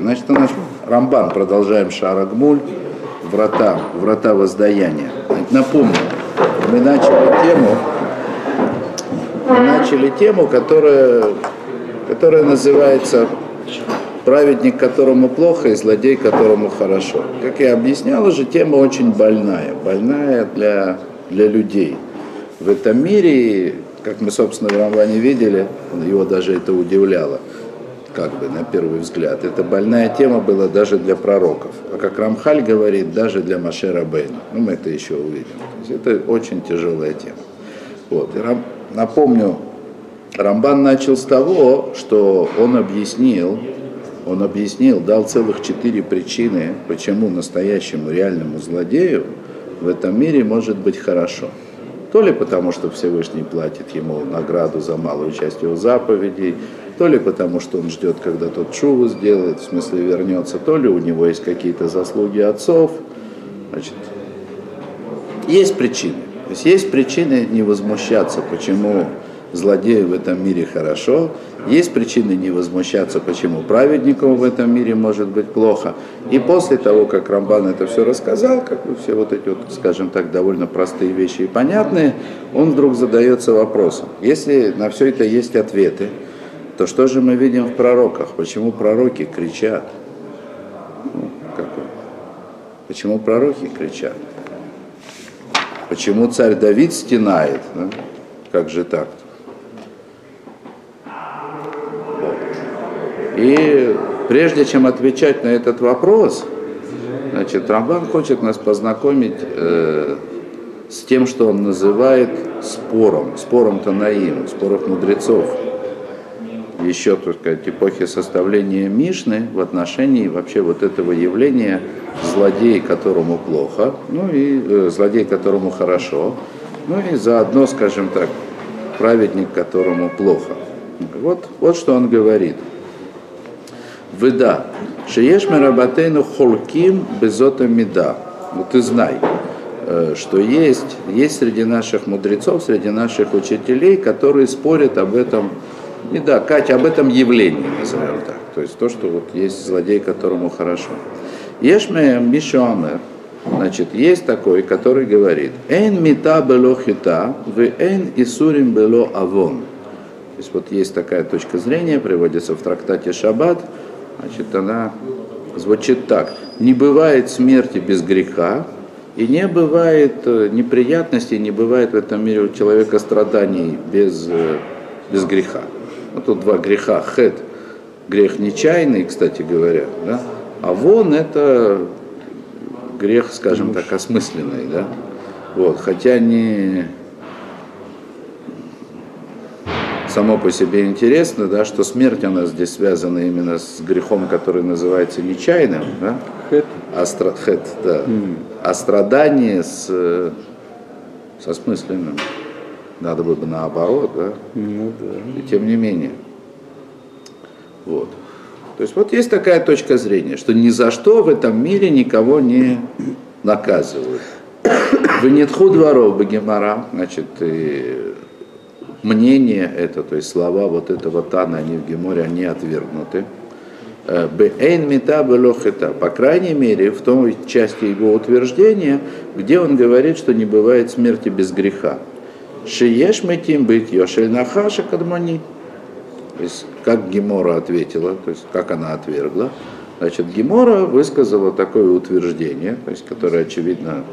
Значит, у нас Рамбан, продолжаем Шарагмуль, врата, врата воздаяния. Напомню, мы начали тему, мы начали тему, которая, которая называется праведник, которому плохо, и злодей, которому хорошо. Как я объяснял уже, тема очень больная, больная для, для людей. В этом мире, как мы, собственно, в Рамбане видели, его даже это удивляло, как бы на первый взгляд. Это больная тема была даже для пророков. А как Рамхаль говорит, даже для Машера Бейна. Ну, мы это еще увидим. То есть это очень тяжелая тема. Вот. Рам... Напомню, Рамбан начал с того, что он объяснил, он объяснил, дал целых четыре причины, почему настоящему реальному злодею в этом мире может быть хорошо. То ли потому, что Всевышний платит ему награду за малую часть его заповедей, то ли потому, что он ждет, когда тот чуву сделает, в смысле вернется, то ли у него есть какие-то заслуги отцов. Значит, есть причины. То есть есть причины не возмущаться, почему злодею в этом мире хорошо, есть причины не возмущаться, почему праведнику в этом мире может быть плохо. И после того, как Рамбан это все рассказал, как бы все вот эти вот, скажем так, довольно простые вещи и понятные, он вдруг задается вопросом. Если на все это есть ответы, то что же мы видим в пророках? Почему пророки кричат? Ну, как, почему пророки кричат? Почему царь Давид стенает? Да? Как же так? И прежде чем отвечать на этот вопрос, значит, Рамбан хочет нас познакомить э, с тем, что он называет спором, спором Танаим, спором мудрецов. Еще, так сказать, эпохи составления Мишны в отношении вообще вот этого явления злодей, которому плохо, ну и э, злодей, которому хорошо, ну и заодно, скажем так, праведник, которому плохо. Вот, вот что он говорит – Выда. Шееш Мерабатейну холким безота меда. Ну ты знай, э, что есть, есть среди наших мудрецов, среди наших учителей, которые спорят об этом, не да, Катя, об этом явлении, назовем так. То есть то, что вот есть злодей, которому хорошо. Ешме Мишуамер, значит, есть такой, который говорит, «Эйн мита бело хита, в эйн исурим бело авон». То есть вот есть такая точка зрения, приводится в трактате Шаббат, Значит, она звучит так. Не бывает смерти без греха, и не бывает э, неприятностей, не бывает в этом мире у человека страданий без, э, без греха. Вот тут два греха. Хет, грех нечаянный, кстати говоря, да? а вон это грех, скажем так, осмысленный. Да? Вот, хотя не, само по себе интересно, да, что смерть у нас здесь связана именно с грехом, который называется нечаянным, да? Хет. А, стра... Хет, да. Mm. а страдание с, с осмысленным. Надо было бы наоборот, да? Ну да. И тем не менее. Вот. То есть вот есть такая точка зрения, что ни за что в этом мире никого не наказывают. В Нетху дворов Багемара, значит, и мнение это, то есть слова вот этого Тана, они в Геморе, они отвергнуты. Э, Бейн мета белохета, по крайней мере, в той части его утверждения, где он говорит, что не бывает смерти без греха. Шиеш метим быть йошель нахаша кадмани. То есть, как Гемора ответила, то есть, как она отвергла. Значит, Гемора высказала такое утверждение, то есть, которое, очевидно,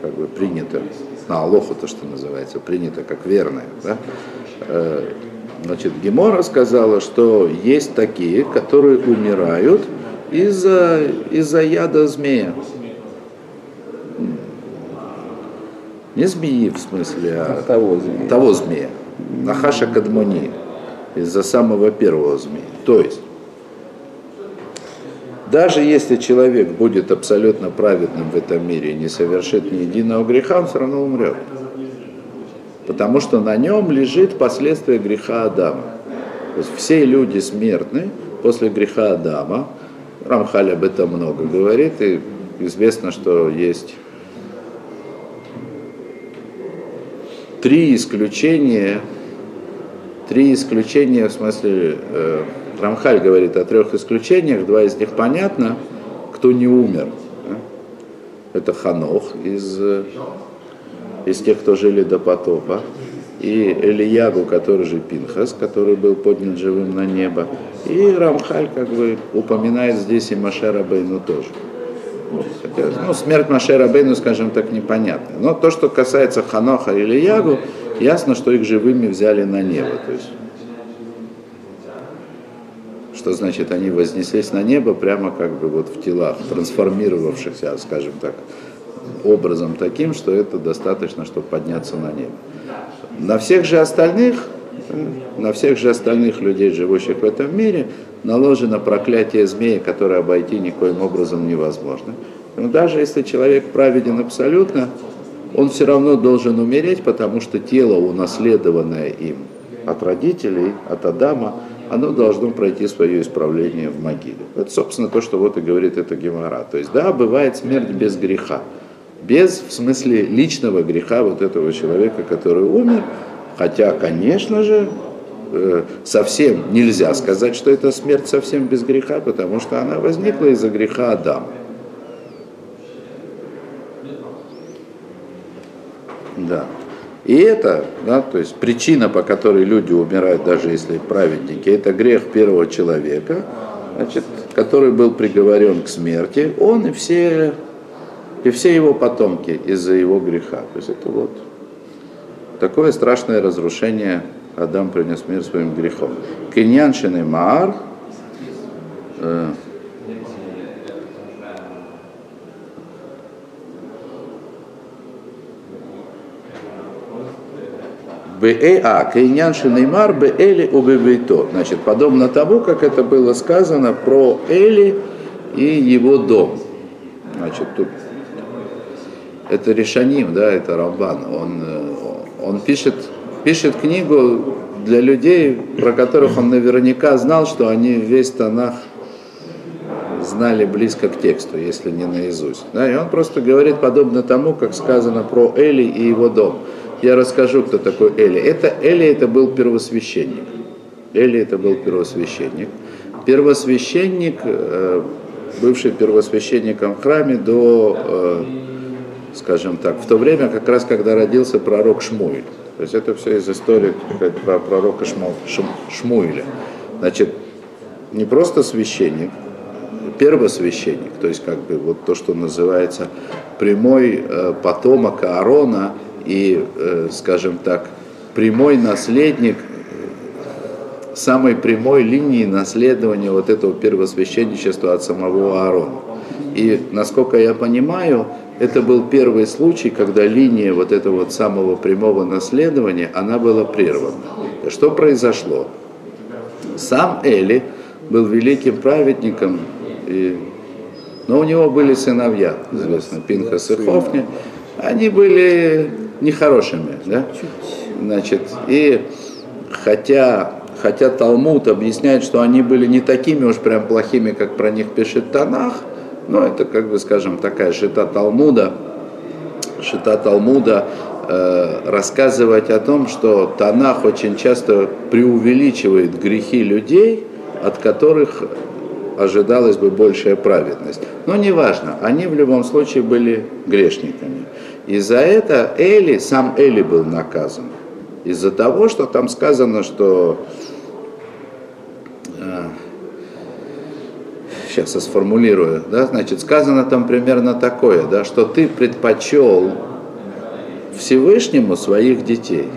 как бы принято на Алоху, то, что называется, принято как верное. Да? Э, значит, Гемора сказала, что есть такие, которые умирают из-за из яда змея. Не змеи в смысле, а того змея. Того змея. Нахаша Кадмони. Из-за самого первого змея. То есть, даже если человек будет абсолютно праведным в этом мире и не совершит ни единого греха, он все равно умрет. Потому что на нем лежит последствие греха Адама. То есть все люди смертны после греха Адама. Рамхаль об этом много говорит, и известно, что есть три исключения, три исключения в смысле э, Рамхаль говорит о трех исключениях, два из них понятно, кто не умер. Это Ханох из, из тех, кто жили до потопа, и Элиягу, который же Пинхас, который был поднят живым на небо, и Рамхаль как бы упоминает здесь и Машера Бейну тоже. Хотя, ну, смерть Машера Бейну, скажем так, непонятна. Но то, что касается Ханоха или Ягу, ясно, что их живыми взяли на небо. То есть что значит они вознеслись на небо прямо как бы вот в телах, трансформировавшихся, скажем так, образом таким, что это достаточно, чтобы подняться на небо. На всех же остальных, на всех же остальных людей, живущих в этом мире, наложено проклятие змеи, которое обойти никоим образом невозможно. Но даже если человек праведен абсолютно, он все равно должен умереть, потому что тело, унаследованное им от родителей, от Адама, оно должно пройти свое исправление в могиле. Это, собственно, то, что вот и говорит эта Гемора. То есть, да, бывает смерть без греха. Без, в смысле, личного греха вот этого человека, который умер. Хотя, конечно же, э, совсем нельзя сказать, что это смерть совсем без греха, потому что она возникла из-за греха Адама. Да. И это, да, то есть причина, по которой люди умирают, даже если праведники, это грех первого человека, значит, который был приговорен к смерти, он и все, и все его потомки из-за его греха. То есть это вот такое страшное разрушение Адам принес мир своим грехом. Киньян Шенемар, э, а, Кейнян Шинеймар Бе Эли Убебейто. Значит, подобно тому, как это было сказано про Эли и его дом. Значит, тут это Решаним, да, это Рамбан. Он, э, он пишет, пишет книгу для людей, про которых он наверняка знал, что они весь Танах знали близко к тексту, если не наизусть. Да, и он просто говорит подобно тому, как сказано про Эли и его дом я расскажу, кто такой Эли. Это, Эли это был первосвященник. Эли это был первосвященник. Первосвященник, э, бывший первосвященником в храме до, э, скажем так, в то время, как раз когда родился пророк Шмуиль. То есть это все из истории про пророка Шму, Шм, Шмуиля. Значит, не просто священник, первосвященник, то есть как бы вот то, что называется прямой э, потомок Аарона, и, э, скажем так, прямой наследник самой прямой линии наследования вот этого первосвященничества от самого Аарона. И, насколько я понимаю, это был первый случай, когда линия вот этого вот самого прямого наследования, она была прервана. Что произошло? Сам Эли был великим праведником, и... но у него были сыновья, известно, Пинхас и Хофни. Они были нехорошими, да? Значит, и хотя, хотя Талмуд объясняет, что они были не такими уж прям плохими, как про них пишет Танах, но это, как бы, скажем, такая шита Талмуда, шита Талмуда э, рассказывать о том, что Танах очень часто преувеличивает грехи людей, от которых ожидалась бы большая праведность. Но неважно, они в любом случае были грешниками. И за это Эли, сам Эли был наказан. Из-за того, что там сказано, что э, сейчас я сформулирую, да, значит, сказано там примерно такое, да, что ты предпочел Всевышнему своих детей.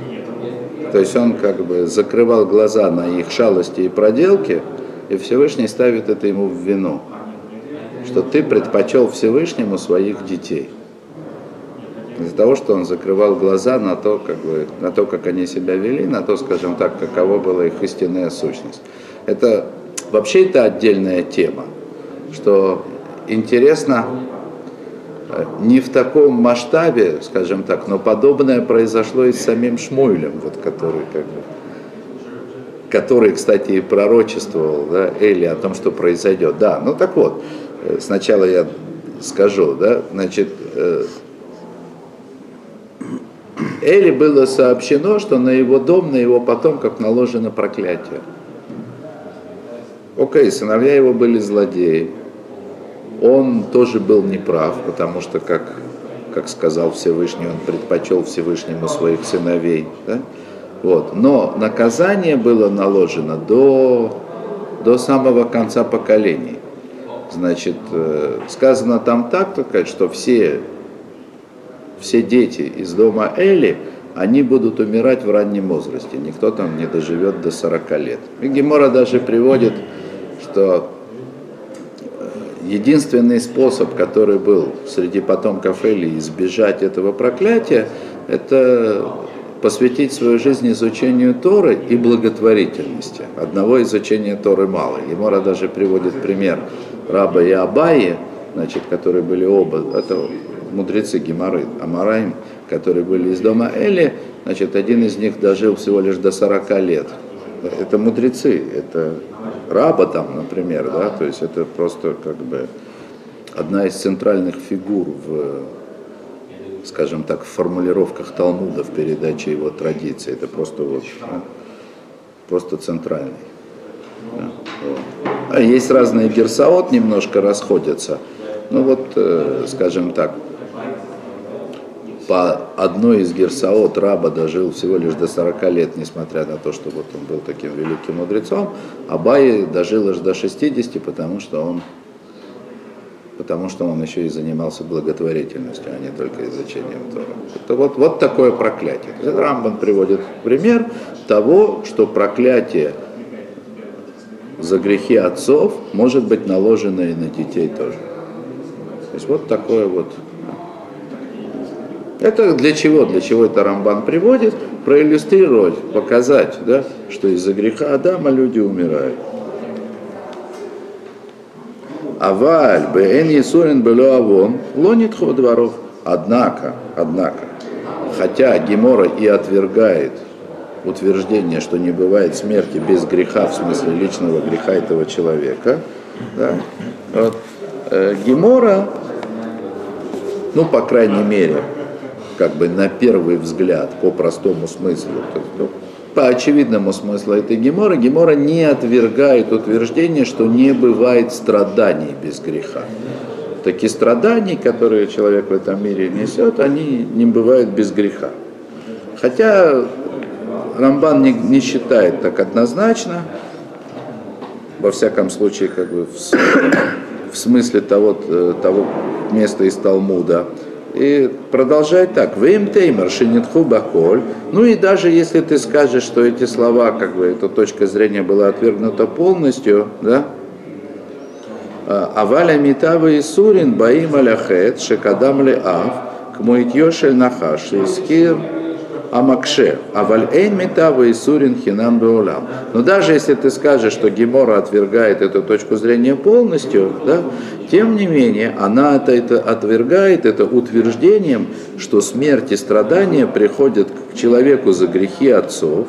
То есть он как бы закрывал глаза на их шалости и проделки, и Всевышний ставит это ему в вину, что ты предпочел Всевышнему своих детей из-за того, что он закрывал глаза на то, как бы, на то, как они себя вели, на то, скажем так, каково была их истинная сущность. Это вообще это отдельная тема, что интересно э, не в таком масштабе, скажем так, но подобное произошло и с самим Шмуилем, вот, который как бы который, кстати, и пророчествовал да, Эли о том, что произойдет. Да, ну так вот, э, сначала я скажу, да, значит, Эли было сообщено, что на его дом, на его потомков наложено проклятие. окей, сыновья его были злодеи, он тоже был неправ, потому что, как, как сказал Всевышний, он предпочел Всевышнему своих сыновей. Да? Вот. Но наказание было наложено до, до самого конца поколений. Значит, э, сказано там так, только, что все, все дети из дома Эли, они будут умирать в раннем возрасте. Никто там не доживет до 40 лет. И Гемора даже приводит, что единственный способ, который был среди потомков Эли избежать этого проклятия, это посвятить свою жизнь изучению Торы и благотворительности. Одного изучения Торы мало. Емора даже приводит пример раба и Абаи, значит, которые были оба, это мудрецы Геморы, Амараим, которые были из дома Эли, значит, один из них дожил всего лишь до 40 лет. Это мудрецы, это раба там, например, да, то есть это просто как бы одна из центральных фигур в скажем так, в формулировках Талмуда в передаче его традиции. Это просто вот, ну, просто центральный. Да, вот. А есть разные герсаот, немножко расходятся. Ну вот, э, скажем так, по одной из герсаот раба дожил всего лишь до 40 лет, несмотря на то, что вот он был таким великим мудрецом, а Бай дожил аж до 60, потому что он потому что он еще и занимался благотворительностью, а не только изучением Тора. Это вот, вот такое проклятие. Рамбан приводит пример того, что проклятие за грехи отцов может быть наложено и на детей тоже. То есть вот такое вот. Это для чего? Для чего это Рамбан приводит? Проиллюстрировать, показать, да, что из-за греха Адама люди умирают. Аваль, бен Исурин было авон, лонит дворов. Однако, однако, хотя Гемора и отвергает утверждение, что не бывает смерти без греха, в смысле личного греха этого человека, да, вот, э, Гемора, ну, по крайней мере, как бы на первый взгляд, по простому смыслу, ну, по очевидному смыслу этой Гемора, Гемора не отвергает утверждение, что не бывает страданий без греха. Такие страдания, которые человек в этом мире несет, они не бывают без греха. Хотя Рамбан не, не считает так однозначно, во всяком случае, как бы в, в смысле того, э, того места из Талмуда, и продолжать так. Вейм теймер шинитху баколь. Ну и даже если ты скажешь, что эти слова, как бы эта точка зрения была отвергнута полностью, да, а, Аваля митава и сурин баим аляхет шекадам ле ав к муитьешель нахаш искир амакше аваль эйн митава и сурин хинам беулам. Но даже если ты скажешь, что Гемора отвергает эту точку зрения полностью, да, тем не менее, она это, это отвергает это утверждением, что смерть и страдания приходят к человеку за грехи отцов,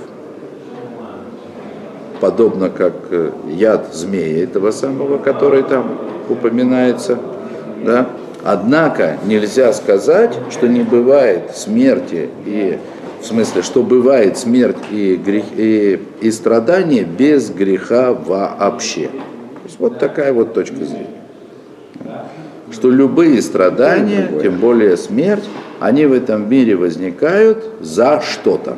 подобно как э, яд змеи этого самого, который там упоминается. Да? Однако нельзя сказать, что не бывает смерти и в смысле, что бывает смерть и, грех, и, и страдания без греха вообще. То есть вот такая вот точка зрения что любые страдания, тем более смерть, они в этом мире возникают за что-то.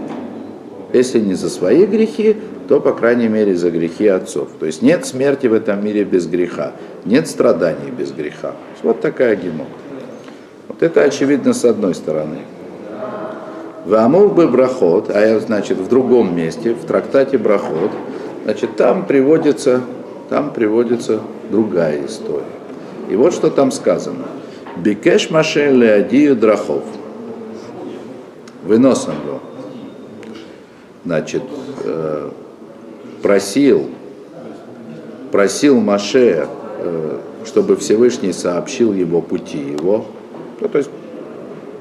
Если не за свои грехи, то, по крайней мере, за грехи отцов. То есть нет смерти в этом мире без греха, нет страданий без греха. Вот такая гемор. Вот это очевидно с одной стороны. Вамур бы брахот, а я, значит, в другом месте, в трактате брахот, значит, там приводится, там приводится другая история. И вот что там сказано. Бикеш Маше Леадию Драхов. Выносом был. Значит, э, просил, просил Маше, э, чтобы Всевышний сообщил его пути его. Ну, то есть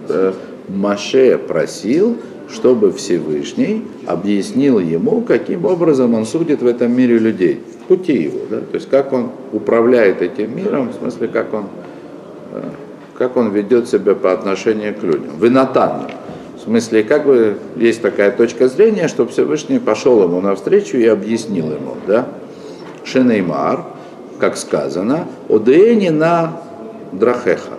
э, Маше просил, чтобы Всевышний объяснил ему, каким образом он судит в этом мире людей пути его, да? то есть как он управляет этим миром, в смысле как он, э, как он ведет себя по отношению к людям. Винатан. В смысле, как бы есть такая точка зрения, что Всевышний пошел ему навстречу и объяснил ему, да, Шенеймар, как сказано, Одеени на Драхеха.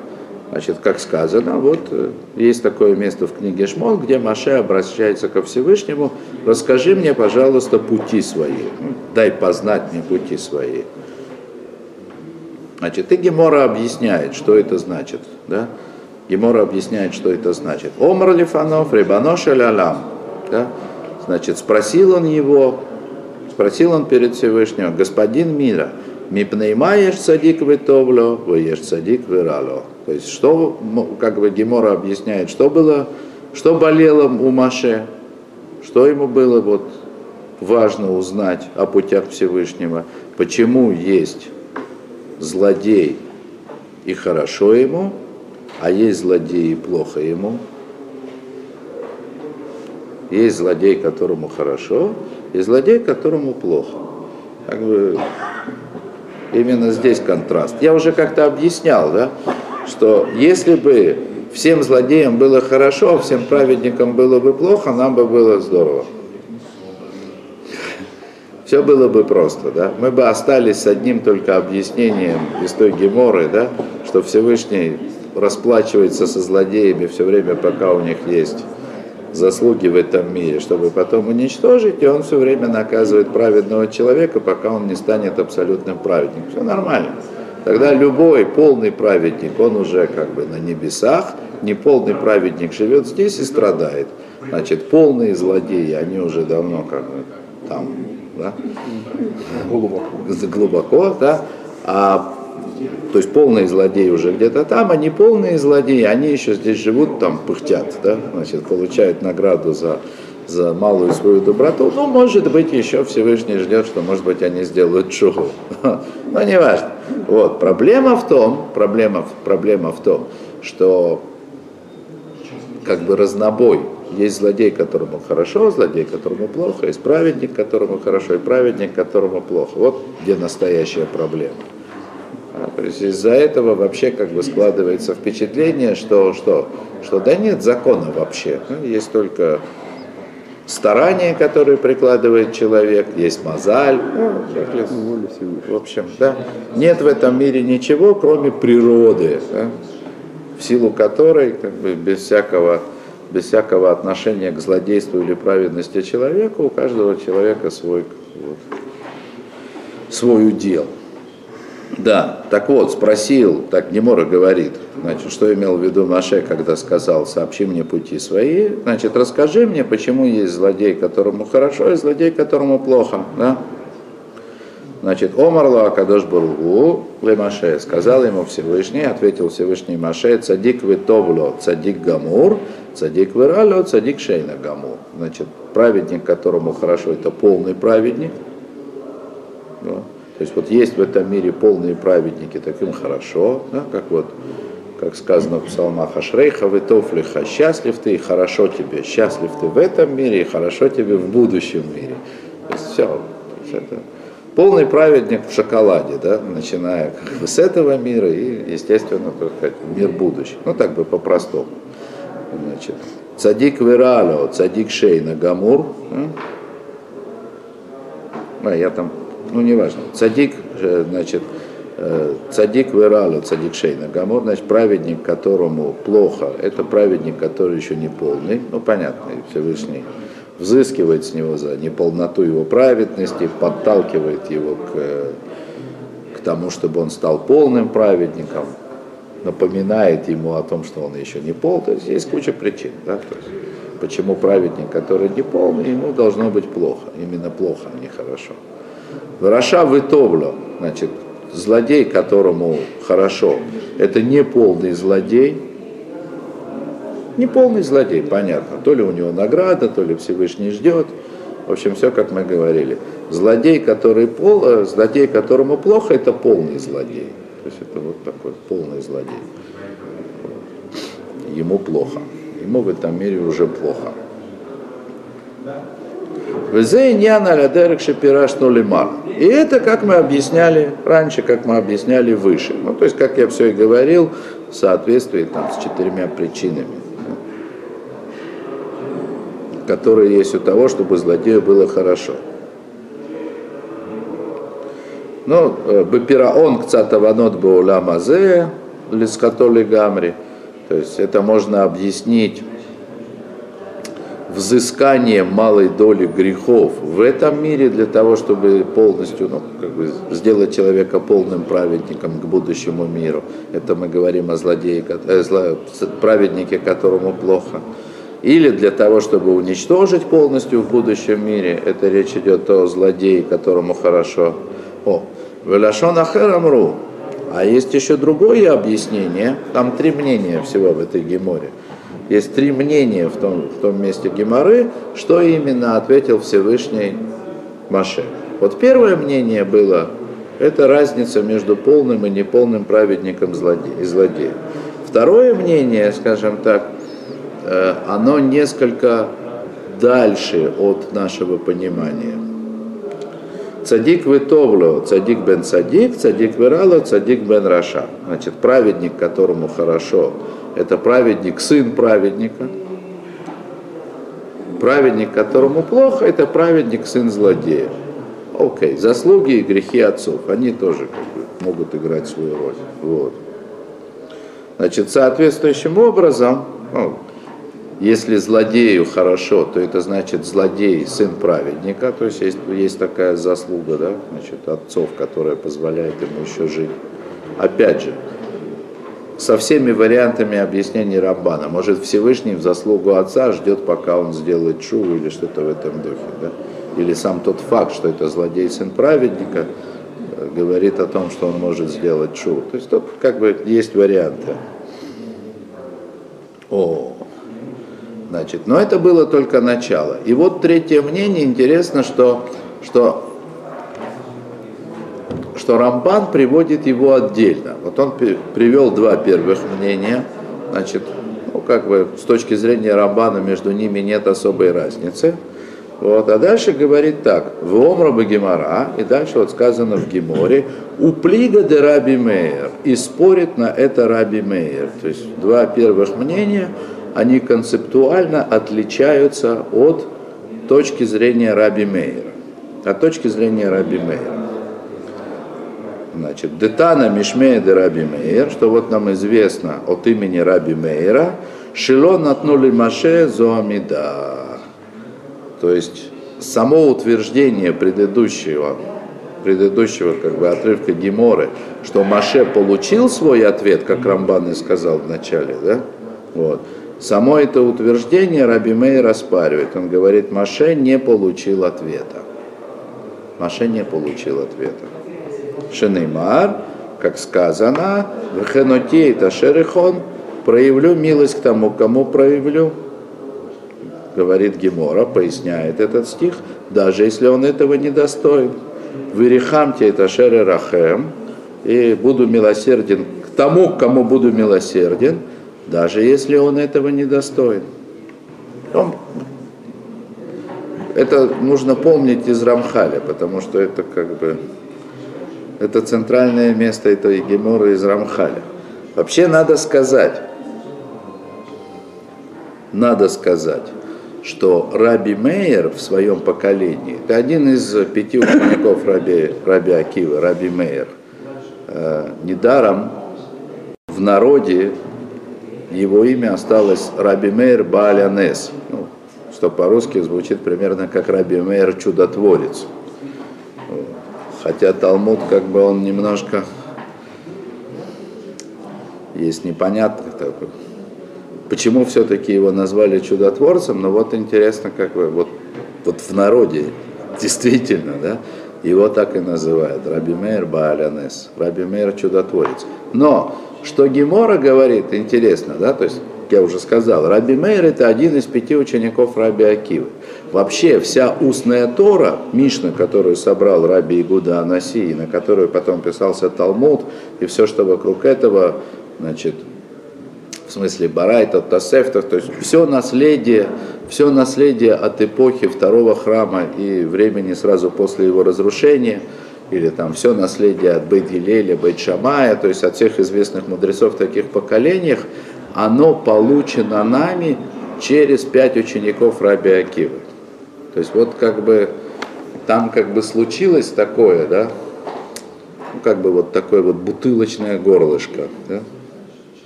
Значит, как сказано, вот э, есть такое место в книге Шмот, где Маше обращается ко Всевышнему, расскажи мне, пожалуйста, пути свои, ну, дай познать мне пути свои. Значит, и Гемора объясняет, что это значит. Да? Гемора объясняет, что это значит. Омар Лифанов, Рибанош Алям. Да? Значит, спросил он его, спросил он перед Всевышним, господин мира, Мипнеймаешь садик витовло, воешь садик вирало. То есть, что, как бы Гемора объясняет, что было, что болело у Маше, что ему было вот важно узнать о путях Всевышнего, почему есть злодей и хорошо ему, а есть злодей и плохо ему. Есть злодей, которому хорошо, и злодей, которому плохо. Как бы именно здесь контраст. Я уже как-то объяснял, да, что если бы всем злодеям было хорошо, а всем праведникам было бы плохо, нам бы было здорово. Все было бы просто, да. Мы бы остались с одним только объяснением из той Геморы, да, что Всевышний расплачивается со злодеями все время, пока у них есть заслуги в этом мире, чтобы потом уничтожить, и он все время наказывает праведного человека, пока он не станет абсолютным праведником. Все нормально. Тогда любой полный праведник, он уже как бы на небесах, неполный праведник живет здесь и страдает. Значит, полные злодеи, они уже давно как бы там да? глубоко. глубоко, да, а то есть полные злодеи уже где-то там, а не полные злодеи, они еще здесь живут, там пыхтят, да, значит, получают награду за, за малую свою доброту. Ну, может быть, еще Всевышний ждет, что, может быть, они сделают шуху. Но не важно. Вот, проблема в том, проблема, проблема в том, что как бы разнобой есть злодей, которому хорошо, злодей, которому плохо, есть праведник, которому хорошо, и праведник, которому плохо. Вот где настоящая проблема. А, то есть из-за этого вообще как бы складывается впечатление, что, что, что да нет закона вообще. Ну, есть только старания, которые прикладывает человек, есть мозаль. Ну, в общем, да. Нет в этом мире ничего, кроме природы, да, в силу которой как бы, без всякого без всякого отношения к злодейству или праведности человека, у каждого человека свой, вот, свой удел. Да, так вот, спросил, так Немора говорит, значит, что имел в виду Маше, когда сказал, сообщи мне пути свои, значит, расскажи мне, почему есть злодей, которому хорошо, и злодей, которому плохо, да? Значит, Омарла Акадош Бургу Маше сказал ему Всевышний, ответил Всевышний Маше, цадик витовло, цадик гамур, цадик вирало, цадик шейна гамур. Значит, праведник, которому хорошо, это полный праведник. Да. То есть вот есть в этом мире полные праведники, таким хорошо, да, как вот как сказано в псалмах Ашрейха, Витофлиха, счастлив ты и хорошо тебе, счастлив ты в этом мире и хорошо тебе в будущем мире. То есть все, то есть это полный праведник в шоколаде, да, начиная как бы с этого мира и, естественно, так сказать, мир будущий. Ну, так бы по-простому. Значит, цадик вирало, цадик шейна гамур. А, я там, ну, неважно. Цадик, э, значит, э, цадик вирало, цадик шейна гамур, значит, праведник, которому плохо, это праведник, который еще не полный. Ну, понятно, Всевышний взыскивает с него за неполноту его праведности, подталкивает его к, к тому, чтобы он стал полным праведником, напоминает ему о том, что он еще не пол. То есть есть куча причин. Да? То есть, почему праведник, который не полный, ему должно быть плохо. Именно плохо, а не хорошо. Раша вытовло, значит, злодей, которому хорошо, это не полный злодей, не полный злодей, понятно. То ли у него награда, то ли Всевышний ждет. В общем, все, как мы говорили. Злодей, который пол, э, злодей, которому плохо, это полный злодей. То есть это вот такой полный злодей. Ему плохо. Ему в этом мире уже плохо. И это, как мы объясняли раньше, как мы объясняли выше. Ну, то есть, как я все и говорил, в соответствии там, с четырьмя причинами которые есть у того, чтобы злодею было хорошо. Ну, э, Бепираон кцатаванот бауламазе, лискатоли гамри. То есть это можно объяснить взыскание малой доли грехов в этом мире для того, чтобы полностью ну, как бы сделать человека полным праведником к будущему миру. Это мы говорим о злодее, э, зло, праведнике, которому плохо. Или для того, чтобы уничтожить полностью в будущем мире. Это речь идет о злодее, которому хорошо. О, Велашон Ахерамру. А есть еще другое объяснение. Там три мнения всего в этой геморе. Есть три мнения в том, в том месте Геморы, что именно ответил Всевышний Маше. Вот первое мнение было, это разница между полным и неполным праведником и злодеем. Второе мнение, скажем так, э, оно несколько дальше от нашего понимания. Цадик витовло, цадик бен цадик, цадик вирало, цадик бен раша. Значит, праведник, которому хорошо, это праведник, сын праведника. Праведник, которому плохо, это праведник, сын злодея. Окей, заслуги и грехи отцов, они тоже как бы могут играть свою роль. Вот. Значит, соответствующим образом, ну, если злодею хорошо, то это значит злодей сын праведника, то есть есть, есть такая заслуга, да, значит, отцов, которая позволяет ему еще жить. Опять же, со всеми вариантами объяснений Рамбана. Может, Всевышний в заслугу отца ждет, пока он сделает шуву или что-то в этом духе. Да? Или сам тот факт, что это злодей сын праведника, э, говорит о том, что он может сделать шуву. То есть тут как бы есть варианты. О, значит, но это было только начало. И вот третье мнение, интересно, что, что что Рамбан приводит его отдельно. Вот он привел два первых мнения, значит, ну, как бы с точки зрения Рамбана между ними нет особой разницы. Вот, а дальше говорит так, в Омра Гемора, и дальше вот сказано в Геморе, у плига де Раби Мейер, и спорит на это Раби Мейер. То есть два первых мнения, они концептуально отличаются от точки зрения Раби Мейера. От точки зрения Раби Мейера. Значит, Детана Мишмея де Раби Мейер, что вот нам известно от имени Раби Мейера, Шило натнули Маше Зоамида. То есть само утверждение предыдущего, предыдущего как бы отрывка Геморы, что Маше получил свой ответ, как Рамбан и сказал в начале, да? Вот. Само это утверждение Раби Мейер распаривает. Он говорит, Маше не получил ответа. Маше не получил ответа. Шенеймар, как сказано, в хеноте это шерихон, проявлю милость к тому, кому проявлю, говорит Гемора, поясняет этот стих, даже если он этого не достоин. Вирихамте это шеры рахем, и буду милосерден к тому, кому буду милосерден, даже если он этого не достоин. Он... Это нужно помнить из Рамхаля, потому что это как бы это центральное место этой Гемора из Рамхаля. Вообще надо сказать, надо сказать, что Раби Мейер в своем поколении, это один из пяти учеников Раби, Раби Акива, Раби Мейер, э, недаром в народе его имя осталось Раби Мейер Баалянес, ну, что по-русски звучит примерно как Раби Мейер Чудотворец. Хотя Талмуд, как бы он немножко есть непонятно. Почему все-таки его назвали чудотворцем? Но вот интересно, как бы вот, вот в народе действительно, да, его так и называют. Раби Мейр Баалянес. Раби Мейр чудотворец. Но что Гемора говорит, интересно, да, то есть я уже сказал, Раби Мейр это один из пяти учеников Раби Акивы. Вообще вся устная Тора, Мишна, которую собрал Раби Игуда Анаси, на которую потом писался Талмуд, и все, что вокруг этого, значит, в смысле Барайта, Тасефтов, то есть все наследие, все наследие от эпохи второго храма и времени сразу после его разрушения, или там все наследие от Бейт Гилеля, Бейт Шамая, то есть от всех известных мудрецов в таких поколениях, оно получено нами через пять учеников Раби Акивы. То есть вот как бы там как бы случилось такое, да, ну, как бы вот такое вот бутылочное горлышко. Да?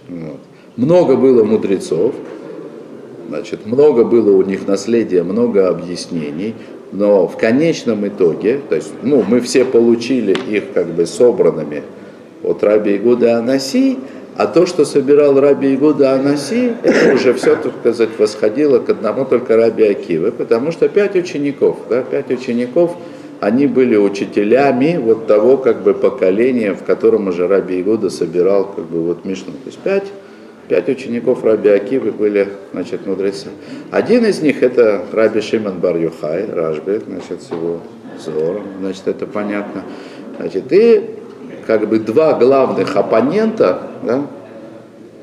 Вот. Много было мудрецов, значит, много было у них наследия, много объяснений, но в конечном итоге, то есть, ну, мы все получили их как бы собранными от Раби Игуда Анаси, а то, что собирал Раби Игуда Анаси, это уже все, так сказать, восходило к одному только Раби Акивы, потому что пять учеников, да, пять учеников, они были учителями вот того как бы поколения, в котором уже Раби Игуда собирал как бы вот Мишну. То есть пять, пять учеников Раби Акивы были, значит, мудрецы. Один из них это Раби Шимон Бар Юхай, Рашбек, значит, с его взором, значит, это понятно. Значит, и как бы два главных оппонента да,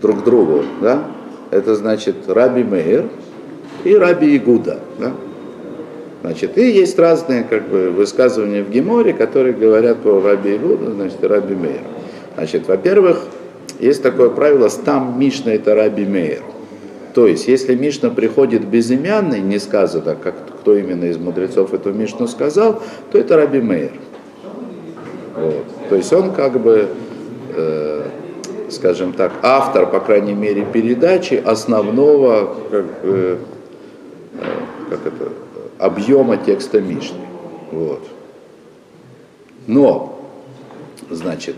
друг другу, да, это значит Раби Мейер и Раби Игуда. Да. Значит, и есть разные как бы, высказывания в Геморе, которые говорят про Раби Игуда, значит, и Раби Мейер. Значит, во-первых, есть такое правило, стам Мишна это Раби Мейер. То есть, если Мишна приходит безымянный, не сказано, как, кто именно из мудрецов эту Мишну сказал, то это Раби Мейер. Вот. То есть он как бы, э, скажем так, автор, по крайней мере, передачи основного как, э, как это, объема текста Мишны. Вот. Но, значит,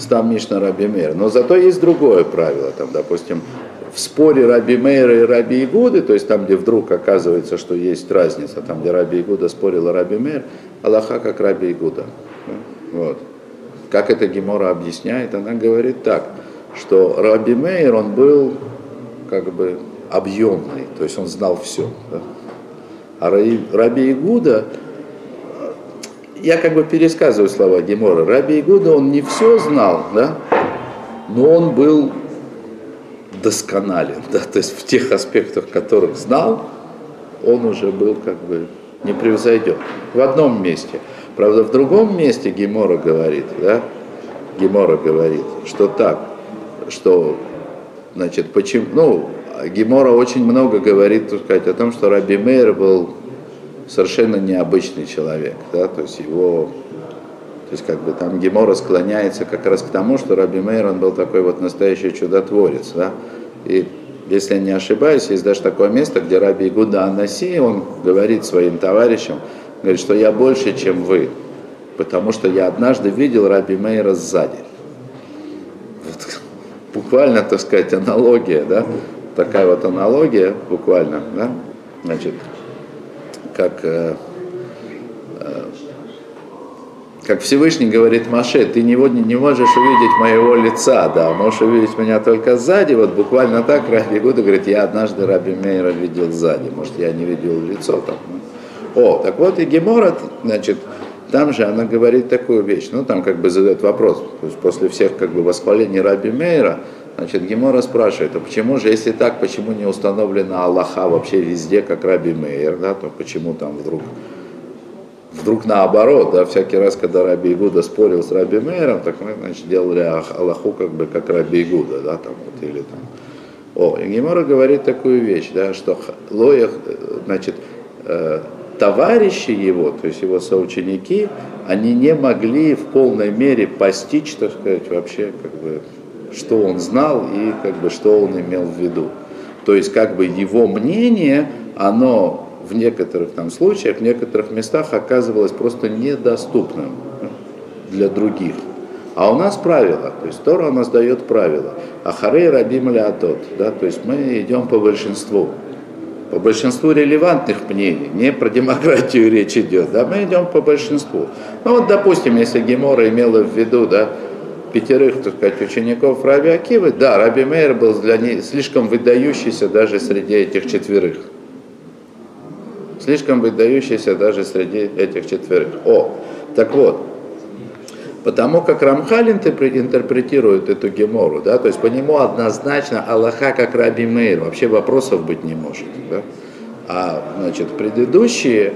стам Мишна Раби Мейр. Но зато есть другое правило. Там, допустим, в споре Раби Мейра и Раби Игуды, то есть там, где вдруг оказывается, что есть разница, там, где Раби Игуда спорила Раби Мейр, Аллаха как Раби Игуда. Вот. Как это Гемора объясняет, она говорит так, что Раби Мейер, он был как бы объемный, то есть он знал все. Да? А Раби Игуда, я как бы пересказываю слова Гемора, Раби Игуда, он не все знал, да, но он был досконален, да, то есть в тех аспектах, которых знал, он уже был как бы не превзойден. В одном месте – Правда, в другом месте Гемора говорит, да, Гемора говорит, что так, что, значит, почему, ну, Гемора очень много говорит, так сказать, о том, что Раби Мейер был совершенно необычный человек, да, то есть его, то есть как бы там Гемора склоняется как раз к тому, что Раби Мейер, он был такой вот настоящий чудотворец, да, и если я не ошибаюсь, есть даже такое место, где Раби Игуда Анаси, он говорит своим товарищам, Говорит, что я больше, чем вы, потому что я однажды видел Раби Мейра сзади. Вот, буквально, так сказать, аналогия, да, такая вот аналогия, буквально, да, значит, как, э, э, как Всевышний говорит Маше, ты не, не можешь увидеть моего лица, да, можешь увидеть меня только сзади, вот буквально так Раби Гуда говорит, я однажды Раби Мейра видел сзади, может, я не видел лицо там, о, так вот и Гемора, значит, там же она говорит такую вещь, ну там как бы задает вопрос, то есть после всех как бы восхвалений Раби Мейра, значит, Гемора спрашивает, а почему же, если так, почему не установлена Аллаха вообще везде, как Раби Мейер, да, то почему там вдруг вдруг наоборот, да, всякий раз, когда Раби Игуда спорил с Раби Мейером, так мы, значит, делали Аллаху как бы как Раби Игуда, да, там вот, или там. О, и Гемора говорит такую вещь, да, что лоях, значит, э, товарищи его, то есть его соученики, они не могли в полной мере постичь, так сказать, вообще, как бы, что он знал и как бы, что он имел в виду. То есть, как бы его мнение, оно в некоторых там случаях, в некоторых местах оказывалось просто недоступным для других. А у нас правило, то есть Тора у нас дает правило. Ахарей рабим леатот, да, то есть мы идем по большинству по большинству релевантных мнений, не про демократию речь идет, да, мы идем по большинству. Ну вот, допустим, если Гемора имела в виду, да, пятерых, так сказать, учеников Раби Акивы, да, Раби Мейер был для них слишком выдающийся даже среди этих четверых. Слишком выдающийся даже среди этих четверых. О, так вот, Потому как Рамхаль интерпретирует эту гемору, да, то есть по нему однозначно Аллаха как Раби Мейр, вообще вопросов быть не может. Да? А значит, предыдущие,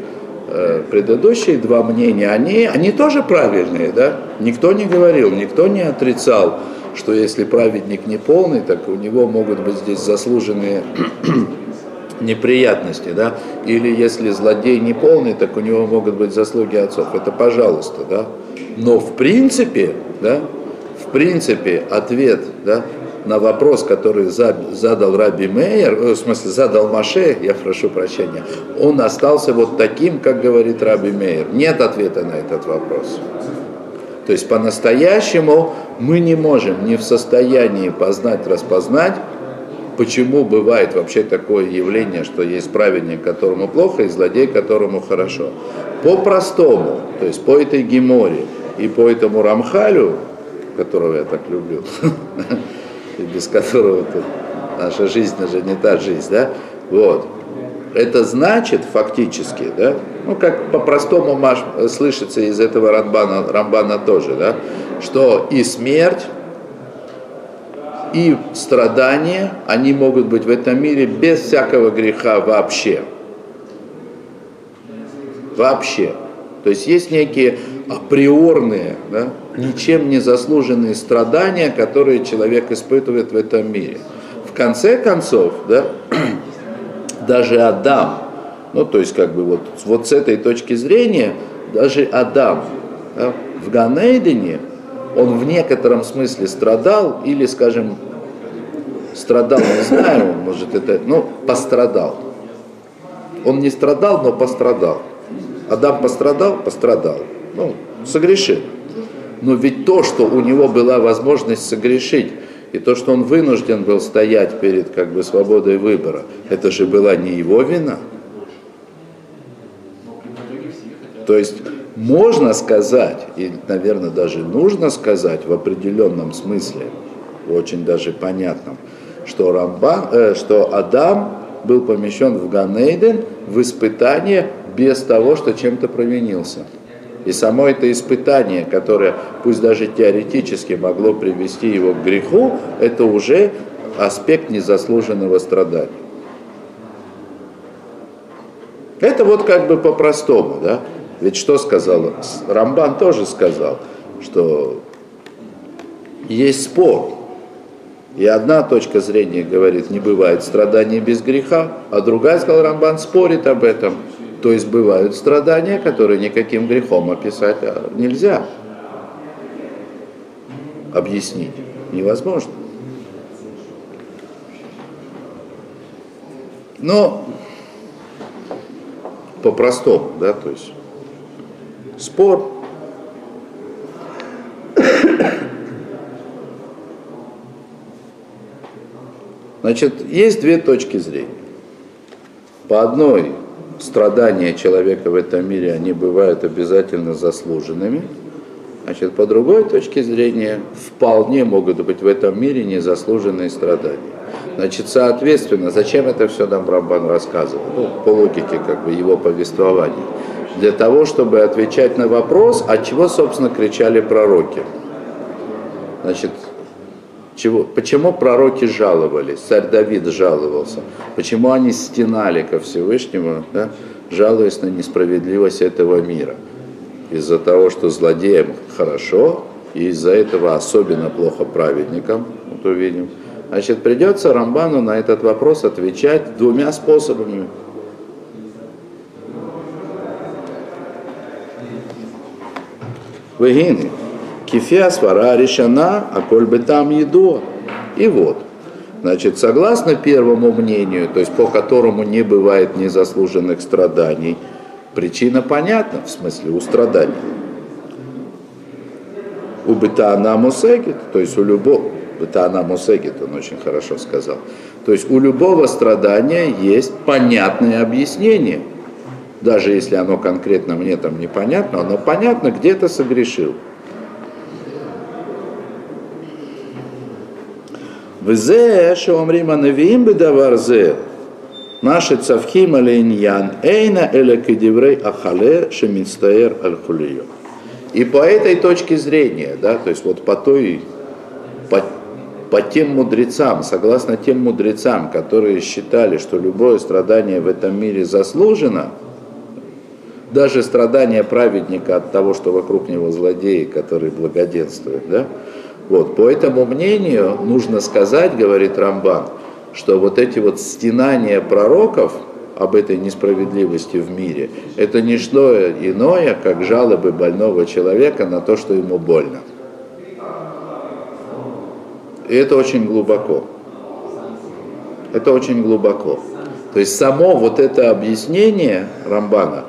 э, предыдущие два мнения, они, они тоже правильные, да? Никто не говорил, никто не отрицал, что если праведник не полный, так у него могут быть здесь заслуженные неприятности, да? Или если злодей не полный, так у него могут быть заслуги отцов. Это пожалуйста, да? Но в принципе, да, в принципе, ответ да, на вопрос, который задал Раби Мейер, э, в смысле задал Маше, я прошу прощения, он остался вот таким, как говорит Раби Мейер. Нет ответа на этот вопрос. То есть по-настоящему мы не можем, не в состоянии познать, распознать, почему бывает вообще такое явление, что есть праведник, которому плохо, и злодей, которому хорошо. По-простому, то есть по этой геморе и по этому Рамхалю, которого я так люблю, без которого наша жизнь уже не та жизнь, да, вот. Это значит фактически, да, ну как по-простому слышится из этого Рамбана, Рамбана тоже, да, что и смерть, и страдания, они могут быть в этом мире без всякого греха вообще. Вообще. То есть есть некие априорные, да, ничем не заслуженные страдания, которые человек испытывает в этом мире. В конце концов, да, даже Адам, ну то есть как бы вот, вот с этой точки зрения, даже Адам да, в Ганейдене, он в некотором смысле страдал или, скажем, страдал, не знаю, может это, ну, пострадал. Он не страдал, но пострадал. Адам пострадал, пострадал. Ну, согрешил. Но ведь то, что у него была возможность согрешить, и то, что он вынужден был стоять перед как бы свободой выбора, это же была не его вина. То есть можно сказать, и, наверное, даже нужно сказать в определенном смысле, очень даже понятном, что, Рамбан, э, что Адам был помещен в Ганейден в испытание без того, что чем-то провинился. И само это испытание, которое, пусть даже теоретически могло привести его к греху, это уже аспект незаслуженного страдания. Это вот как бы по-простому, да? Ведь что сказал? Рамбан тоже сказал, что есть спор. И одна точка зрения говорит, не бывает страданий без греха, а другая, сказал Рамбан, спорит об этом. То есть бывают страдания, которые никаким грехом описать а, нельзя. Объяснить невозможно. Но по-простому, да, то есть спор. Значит, есть две точки зрения. По одной страдания человека в этом мире, они бывают обязательно заслуженными. Значит, по другой точке зрения, вполне могут быть в этом мире незаслуженные страдания. Значит, соответственно, зачем это все нам Рамбан рассказывал? Ну, по логике как бы его повествования. Для того, чтобы отвечать на вопрос, от чего, собственно, кричали пророки. Значит, чего, почему пророки жаловались, царь Давид жаловался, почему они стенали ко Всевышнему, да, жалуясь на несправедливость этого мира. Из-за того, что злодеям хорошо, и из-за этого особенно плохо праведникам, вот увидим. Значит, придется Рамбану на этот вопрос отвечать двумя способами. Вегины. Кифия свара решена, а коль бы там еду. И вот. Значит, согласно первому мнению, то есть по которому не бывает незаслуженных страданий, причина понятна, в смысле у страданий. У бытана мусегит, то есть у любого, бытана мусегит, он очень хорошо сказал, то есть у любого страдания есть понятное объяснение. Даже если оно конкретно мне там непонятно, оно понятно, где-то согрешил. Взе, שאומרים הנביאים בדבר זה, наши цавхим алейньян, эйна эля кедеврей ахале шеминстаэр аль И по этой точке зрения, да, то есть вот по той, по, по тем мудрецам, согласно тем мудрецам, которые считали, что любое страдание в этом мире заслужено, даже страдание праведника от того, что вокруг него злодеи, которые благоденствуют, да, вот, по этому мнению нужно сказать, говорит Рамбан, что вот эти вот стенания пророков, об этой несправедливости в мире, это не что иное, как жалобы больного человека на то, что ему больно. И это очень глубоко. Это очень глубоко. То есть само вот это объяснение Рамбана,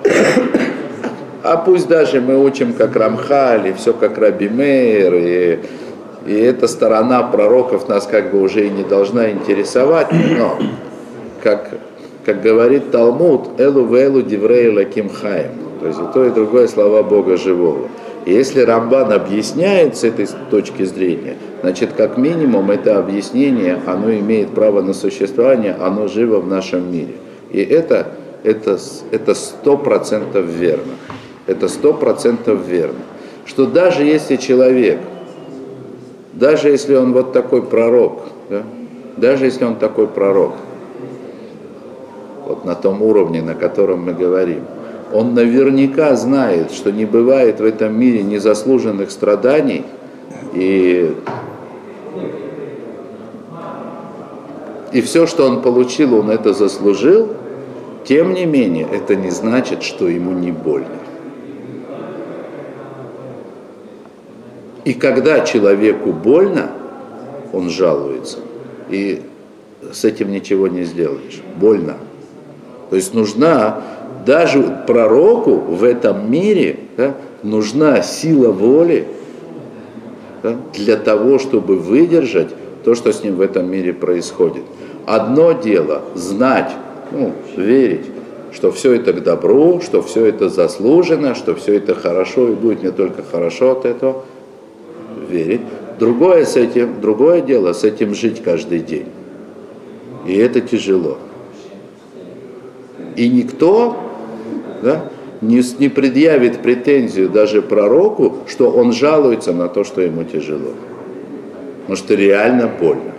а пусть даже мы учим как Рамхаль, и все как Раби Мейер, и, и эта сторона пророков нас как бы уже и не должна интересовать, но как, как говорит Талмуд, Элу Велу Диврей Лаким Хаим, то есть и то, и другое слова Бога Живого. И если Рамбан объясняет с этой точки зрения, значит, как минимум это объяснение, оно имеет право на существование, оно живо в нашем мире. И это это это сто процентов верно. Это сто процентов верно. Что даже если человек, даже если он вот такой пророк, да, даже если он такой пророк, вот на том уровне, на котором мы говорим, он наверняка знает, что не бывает в этом мире незаслуженных страданий, и, и все, что он получил, он это заслужил, тем не менее, это не значит, что ему не больно. И когда человеку больно, он жалуется. И с этим ничего не сделаешь. Больно. То есть нужна даже пророку в этом мире да, нужна сила воли да, для того, чтобы выдержать то, что с ним в этом мире происходит. Одно дело знать, ну, верить, что все это к добру, что все это заслужено, что все это хорошо и будет не только хорошо от этого, верить. Другое, с этим, другое дело с этим жить каждый день. И это тяжело. И никто да, не, не предъявит претензию даже пророку, что он жалуется на то, что ему тяжело. Потому что реально больно.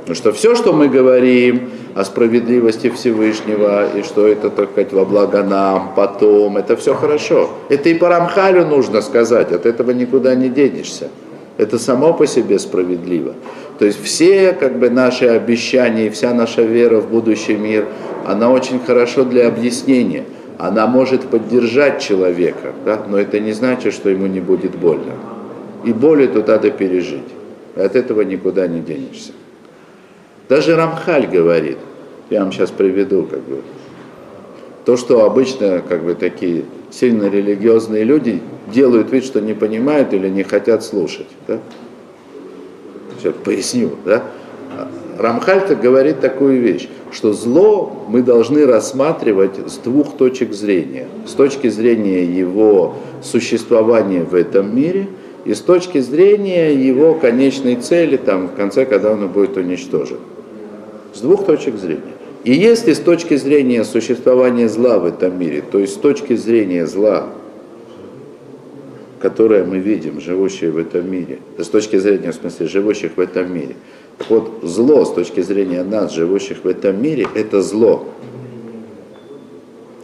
Потому что все, что мы говорим о справедливости Всевышнего, и что это, так сказать, во благо нам, потом, это все хорошо. Это и по Рамхалю нужно сказать, от этого никуда не денешься. Это само по себе справедливо. То есть все как бы наши обещания и вся наша вера в будущий мир, она очень хорошо для объяснения. Она может поддержать человека, да? но это не значит, что ему не будет больно. И боль эту надо пережить. От этого никуда не денешься. Даже Рамхаль говорит, я вам сейчас приведу, как бы, то, что обычно как бы такие сильно религиозные люди делают вид, что не понимают или не хотят слушать. Да? Сейчас поясню. Да? Рамхальта говорит такую вещь, что зло мы должны рассматривать с двух точек зрения. С точки зрения его существования в этом мире и с точки зрения его конечной цели, там, в конце, когда он будет уничтожен. С двух точек зрения. И если с точки зрения существования зла в этом мире, то есть с точки зрения зла, которое мы видим, живущее в этом мире, с точки зрения, в смысле, живущих в этом мире, вот зло с точки зрения нас, живущих в этом мире, это зло.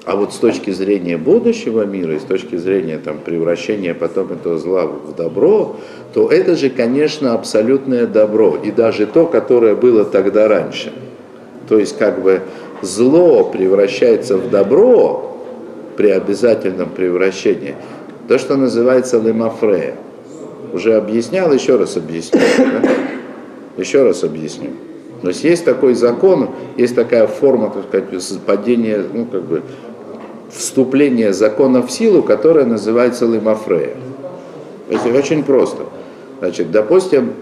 А вот с точки зрения будущего мира и с точки зрения там, превращения потом этого зла в добро, то это же, конечно, абсолютное добро. И даже то, которое было тогда раньше. То есть как бы зло превращается в добро при обязательном превращении. То, что называется лемафрея. Уже объяснял, еще раз объясню. Да? Еще раз объясню. То есть есть такой закон, есть такая форма, так сказать, падения, ну, как бы, вступления закона в силу, которая называется лимафрея. Это очень просто. Значит, допустим,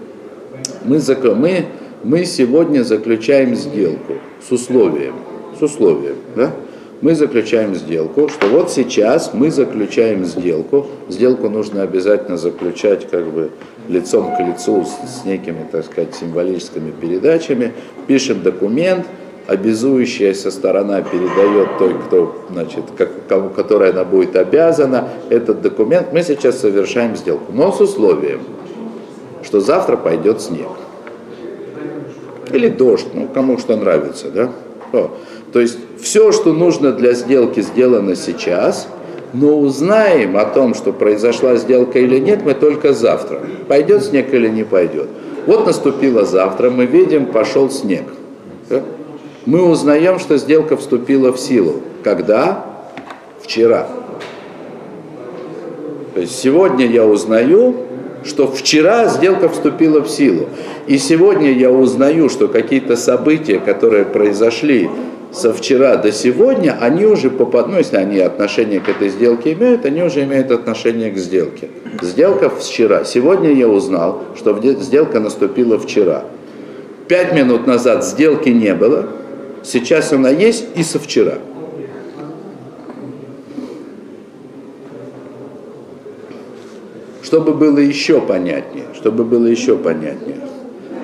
мы, мы, мы сегодня заключаем сделку с условием, с условием, да? мы заключаем сделку, что вот сейчас мы заключаем сделку. Сделку нужно обязательно заключать как бы лицом к лицу с, с некими, так сказать, символическими передачами. Пишем документ, обязующаяся сторона передает той, кто, значит, как, кому, которой она будет обязана этот документ. Мы сейчас совершаем сделку, но с условием, что завтра пойдет снег. Или дождь, ну кому что нравится, да? О. То есть все, что нужно для сделки, сделано сейчас, но узнаем о том, что произошла сделка или нет, мы только завтра. Пойдет снег или не пойдет. Вот наступило завтра, мы видим, пошел снег. Мы узнаем, что сделка вступила в силу. Когда? Вчера. То есть сегодня я узнаю, что вчера сделка вступила в силу. И сегодня я узнаю, что какие-то события, которые произошли со вчера до сегодня, они уже попадают, ну, если они отношение к этой сделке имеют, они уже имеют отношение к сделке. Сделка вчера. Сегодня я узнал, что сделка наступила вчера. Пять минут назад сделки не было, сейчас она есть и со вчера. Чтобы было еще понятнее, чтобы было еще понятнее.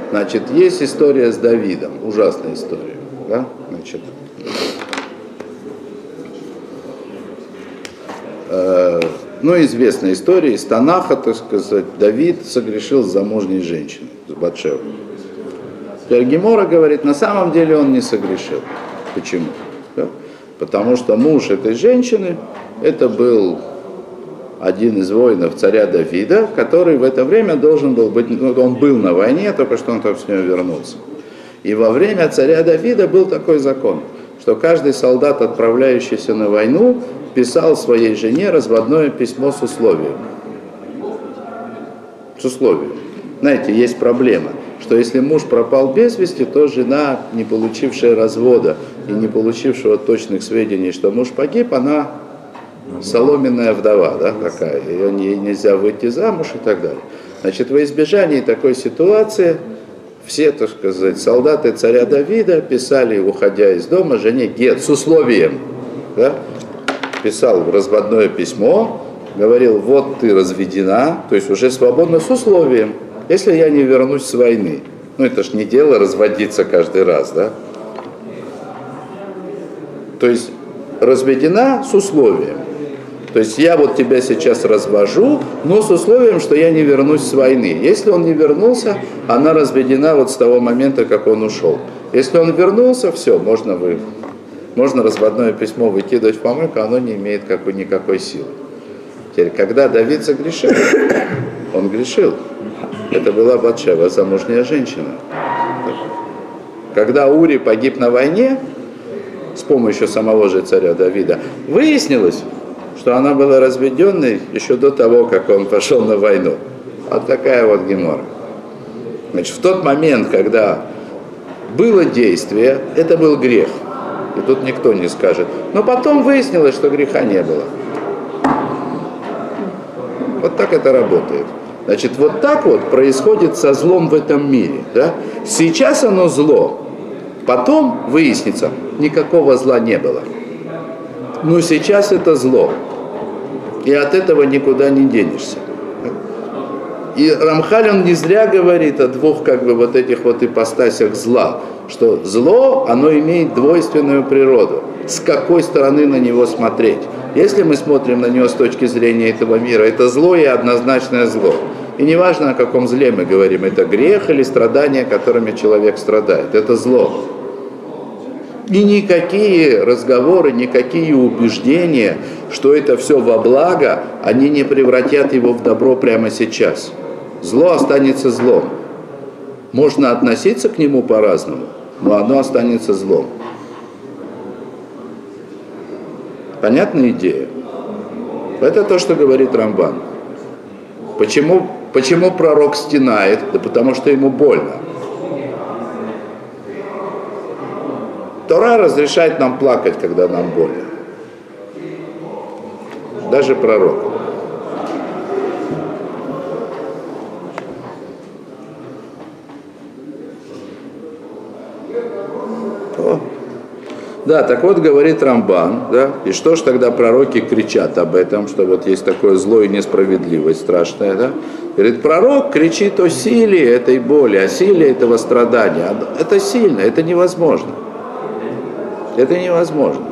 Значит, есть история с Давидом, ужасная история. Да? Значит, э, ну, известная история из Танаха, так сказать, Давид согрешил с замужней женщиной, с Батшевой. Гемора говорит, на самом деле он не согрешил. Почему? Да? Потому что муж этой женщины, это был один из воинов царя Давида, который в это время должен был быть, ну, он был на войне, только что он там с нее вернулся. И во время царя Давида был такой закон, что каждый солдат, отправляющийся на войну, писал своей жене разводное письмо с условием. С условием. Знаете, есть проблема, что если муж пропал без вести, то жена, не получившая развода и не получившего точных сведений, что муж погиб, она соломенная вдова, да, такая, ее не, нельзя выйти замуж и так далее. Значит, во избежании такой ситуации все, так сказать, солдаты царя Давида писали, уходя из дома, жене Гет с условием, да, писал разводное письмо, говорил, вот ты разведена, то есть уже свободно с условием, если я не вернусь с войны. Ну это ж не дело разводиться каждый раз, да? То есть разведена с условием. То есть я вот тебя сейчас развожу, но с условием, что я не вернусь с войны. Если он не вернулся, она разведена вот с того момента, как он ушел. Если он вернулся, все, можно, вы, можно разводное письмо выкидывать в помойку, оно не имеет какой, никакой силы. Теперь, когда Давид согрешил, он грешил. Это была Батшева, замужняя женщина. Когда Ури погиб на войне, с помощью самого же царя Давида, выяснилось, что она была разведенной еще до того, как он пошел на войну. Вот такая вот гемора. Значит, в тот момент, когда было действие, это был грех. И тут никто не скажет. Но потом выяснилось, что греха не было. Вот так это работает. Значит, вот так вот происходит со злом в этом мире. Да? Сейчас оно зло. Потом выяснится, никакого зла не было. Но сейчас это зло. И от этого никуда не денешься. И Рамхаль, он не зря говорит о двух как бы вот этих вот ипостасях зла, что зло, оно имеет двойственную природу. С какой стороны на него смотреть? Если мы смотрим на него с точки зрения этого мира, это зло и однозначное зло. И неважно, о каком зле мы говорим, это грех или страдания, которыми человек страдает, это зло. И никакие разговоры, никакие убеждения, что это все во благо, они не превратят его в добро прямо сейчас. Зло останется злом. Можно относиться к нему по-разному, но оно останется злом. Понятная идея? Это то, что говорит Рамбан. Почему, почему пророк стенает? Да потому что ему больно. Тора разрешает нам плакать, когда нам больно. Даже пророк. Да, так вот говорит Рамбан, да, и что ж тогда пророки кричат об этом, что вот есть такое зло и несправедливость страшная, да? Говорит, пророк кричит о силе этой боли, о силе этого страдания. Это сильно, это невозможно. Это невозможно.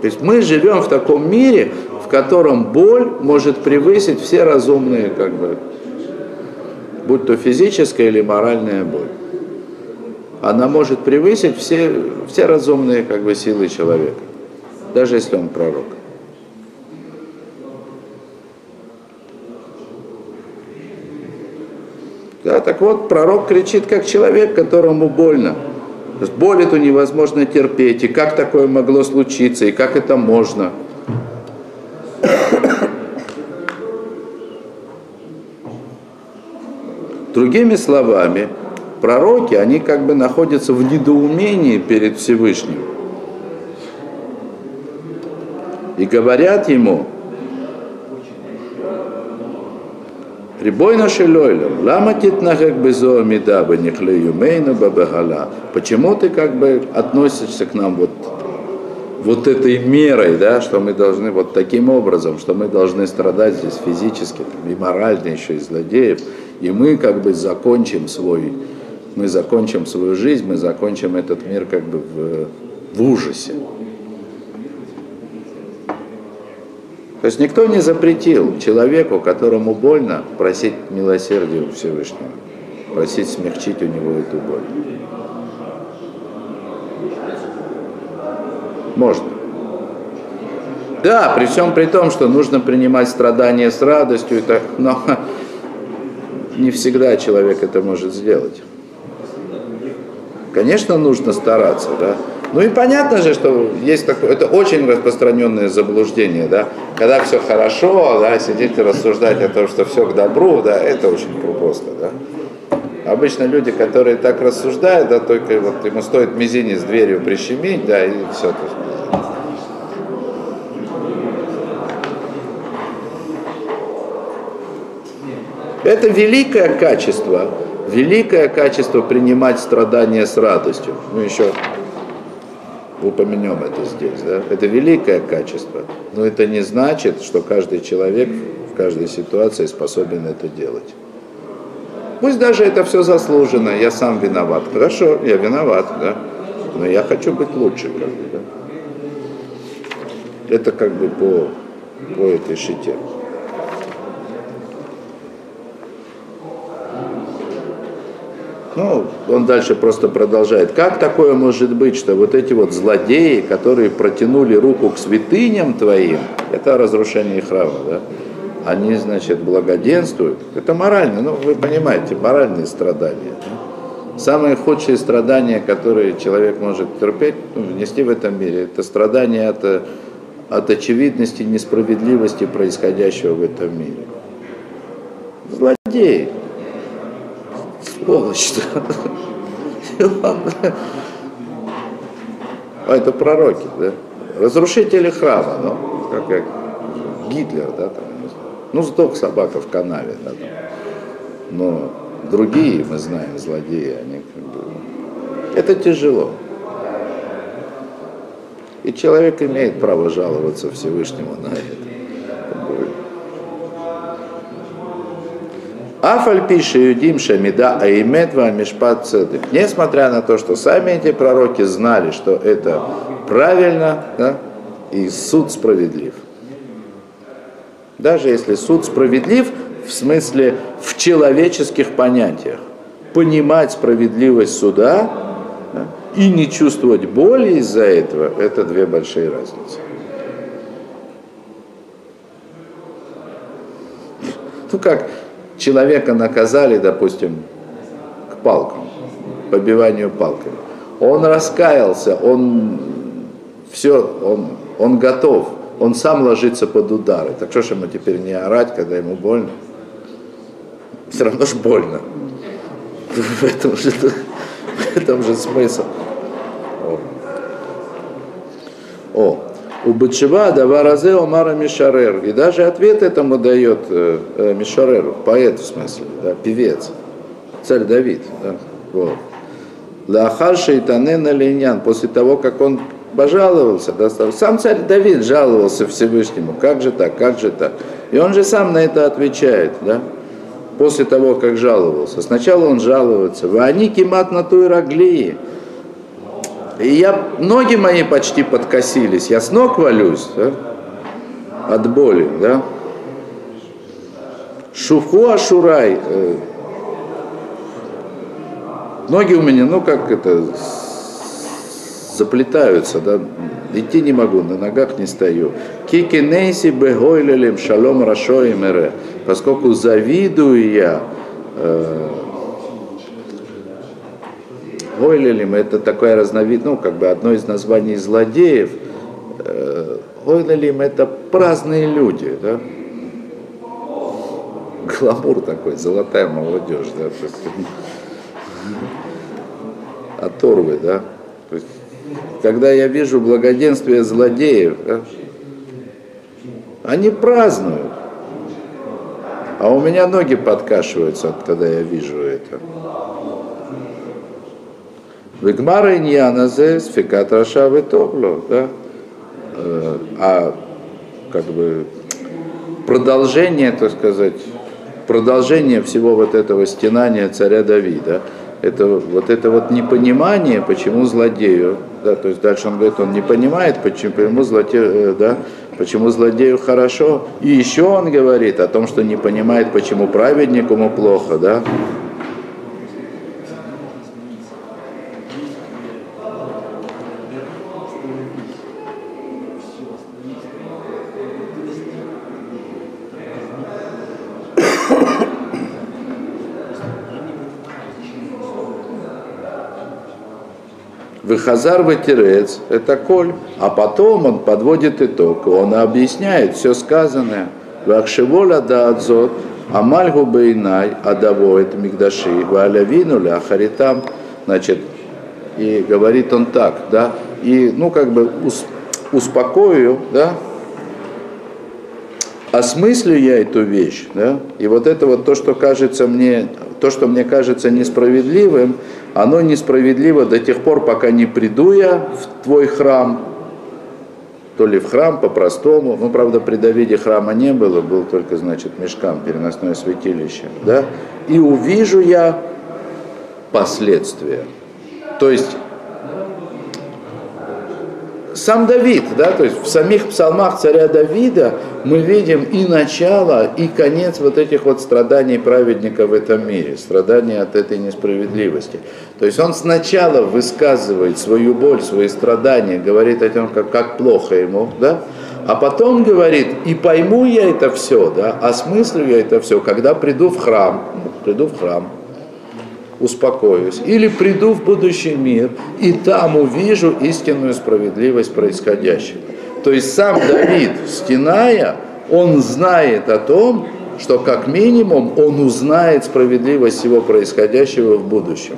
То есть мы живем в таком мире, в котором боль может превысить все разумные, как бы, будь то физическая или моральная боль. Она может превысить все, все разумные как бы, силы человека, даже если он пророк. Да, так вот, пророк кричит как человек, которому больно. То есть боль эту невозможно терпеть, и как такое могло случиться, и как это можно. Другими словами, пророки, они как бы находятся в недоумении перед Всевышним. И говорят ему, Рибойна шелойлем, лама титнахек безо амидаба нихлею мейну бабагала. Почему ты как бы относишься к нам вот, вот этой мерой, да, что мы должны вот таким образом, что мы должны страдать здесь физически там, и морально еще и злодеев, и мы как бы закончим свой, мы закончим свою жизнь, мы закончим этот мир как бы в, в ужасе. То есть никто не запретил человеку, которому больно, просить милосердия у Всевышнего, просить смягчить у него эту боль. Можно. Да, при всем при том, что нужно принимать страдания с радостью, так, но не всегда человек это может сделать. Конечно, нужно стараться, да, ну и понятно же, что есть такое, это очень распространенное заблуждение, да, когда все хорошо, да, сидите рассуждать о том, что все к добру, да, это очень просто, да. Обычно люди, которые так рассуждают, да, только вот ему стоит мизинец дверью прищемить, да, и все. Это великое качество, великое качество принимать страдания с радостью. Ну еще упомянем это здесь. Да? Это великое качество, но это не значит, что каждый человек в каждой ситуации способен это делать. Пусть даже это все заслужено, я сам виноват. Хорошо, я виноват, да? но я хочу быть лучше. Как бы, да? Это как бы по, по этой шите. Ну, он дальше просто продолжает. Как такое может быть, что вот эти вот злодеи, которые протянули руку к святыням твоим, это разрушение храма, да? Они, значит, благоденствуют. Это морально, ну, вы понимаете, моральные страдания. Да? Самые худшие страдания, которые человек может терпеть, ну, внести в этом мире, это страдания от, от очевидности несправедливости происходящего в этом мире. Злодеи сволочь. А это пророки, да? Разрушители храма, ну, как, как Гитлер, да, там, ну, сдох собака в канаве, да, там. но другие, мы знаем, злодеи, они как бы... Это тяжело. И человек имеет право жаловаться Всевышнему на это. Афаль пишет Юдим Шамида Аиметва Мишпат Цедек. Несмотря на то, что сами эти пророки знали, что это правильно, да, и суд справедлив. Даже если суд справедлив, в смысле в человеческих понятиях. Понимать справедливость суда да, и не чувствовать боли из-за этого, это две большие разницы. Ну как, человека наказали, допустим, к палкам, побиванию палками. Он раскаялся, он все, он, он готов, он сам ложится под удары. Так что ж ему теперь не орать, когда ему больно? Все равно ж больно. В этом же, в этом же смысл. О. О. У Бачева Даваразе Омара Мишарер. И даже ответ этому дает э, э, Мишареру, поэт в смысле, да, певец, царь Давид. Да, вот. Лахар Шейтанена Линьян, после того, как он пожаловался, да, сам царь Давид жаловался Всевышнему, как же так, как же так. И он же сам на это отвечает, да, после того, как жаловался. Сначала он жалуется, «Вани кимат на той раглии», и я, ноги мои почти подкосились, я с ног валюсь да? от боли, да. Шуфху Ашурай, э, ноги у меня, ну как это, заплетаются, да, идти не могу, на ногах не стою. Кики нейси бегойлелем шалом рашо и мере, поскольку завидую я э, Гойлелим это такое разновид, ну, как бы одно из названий злодеев. Гойлелим это праздные люди, да? Гламур такой, золотая молодежь, да? Оторвы, да? Когда я вижу благоденствие злодеев, да, они празднуют. А у меня ноги подкашиваются, когда я вижу это. Вегмара иньяназе сфикат рашавы тобло, да? Э, а как бы продолжение, так сказать, продолжение всего вот этого стенания царя Давида, это вот это вот непонимание, почему злодею, да, то есть дальше он говорит, он не понимает, почему, почему злодею, э, да, почему злодею хорошо, и еще он говорит о том, что не понимает, почему праведнику ему плохо, да, Выхазар Ватерец – это коль. А потом он подводит итог, он объясняет все сказанное. Вахшеволя да адзот, амальгу бейнай, адаво это мигдаши, валявину ля харитам. Значит, и говорит он так, да, и, ну, как бы успокою, да, осмыслю я эту вещь, да, и вот это вот то, что кажется мне, то, что мне кажется несправедливым, оно несправедливо до тех пор, пока не приду я в твой храм, то ли в храм по-простому, ну, правда, при Давиде храма не было, был только, значит, мешкам, переносное святилище, да, и увижу я последствия. То есть сам Давид, да, то есть в самих псалмах царя Давида мы видим и начало, и конец вот этих вот страданий праведника в этом мире, страданий от этой несправедливости. То есть он сначала высказывает свою боль, свои страдания, говорит о том, как, как плохо ему, да, а потом говорит, и пойму я это все, да, осмыслю я это все, когда приду в храм, приду в храм, успокоюсь, или приду в будущий мир и там увижу истинную справедливость происходящего. То есть сам Давид, стеная, он знает о том, что как минимум он узнает справедливость всего происходящего в будущем.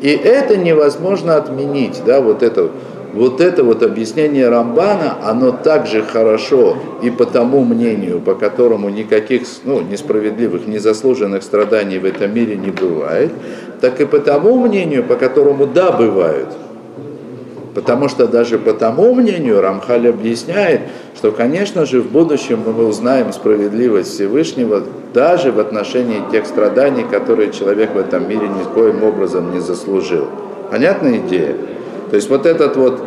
И это невозможно отменить, да, вот это вот это вот объяснение Рамбана, оно также хорошо и по тому мнению, по которому никаких ну, несправедливых, незаслуженных страданий в этом мире не бывает, так и по тому мнению, по которому да, бывают. Потому что даже по тому мнению Рамхаль объясняет, что, конечно же, в будущем мы узнаем справедливость Всевышнего даже в отношении тех страданий, которые человек в этом мире никоим образом не заслужил. Понятная идея? То есть вот этот вот,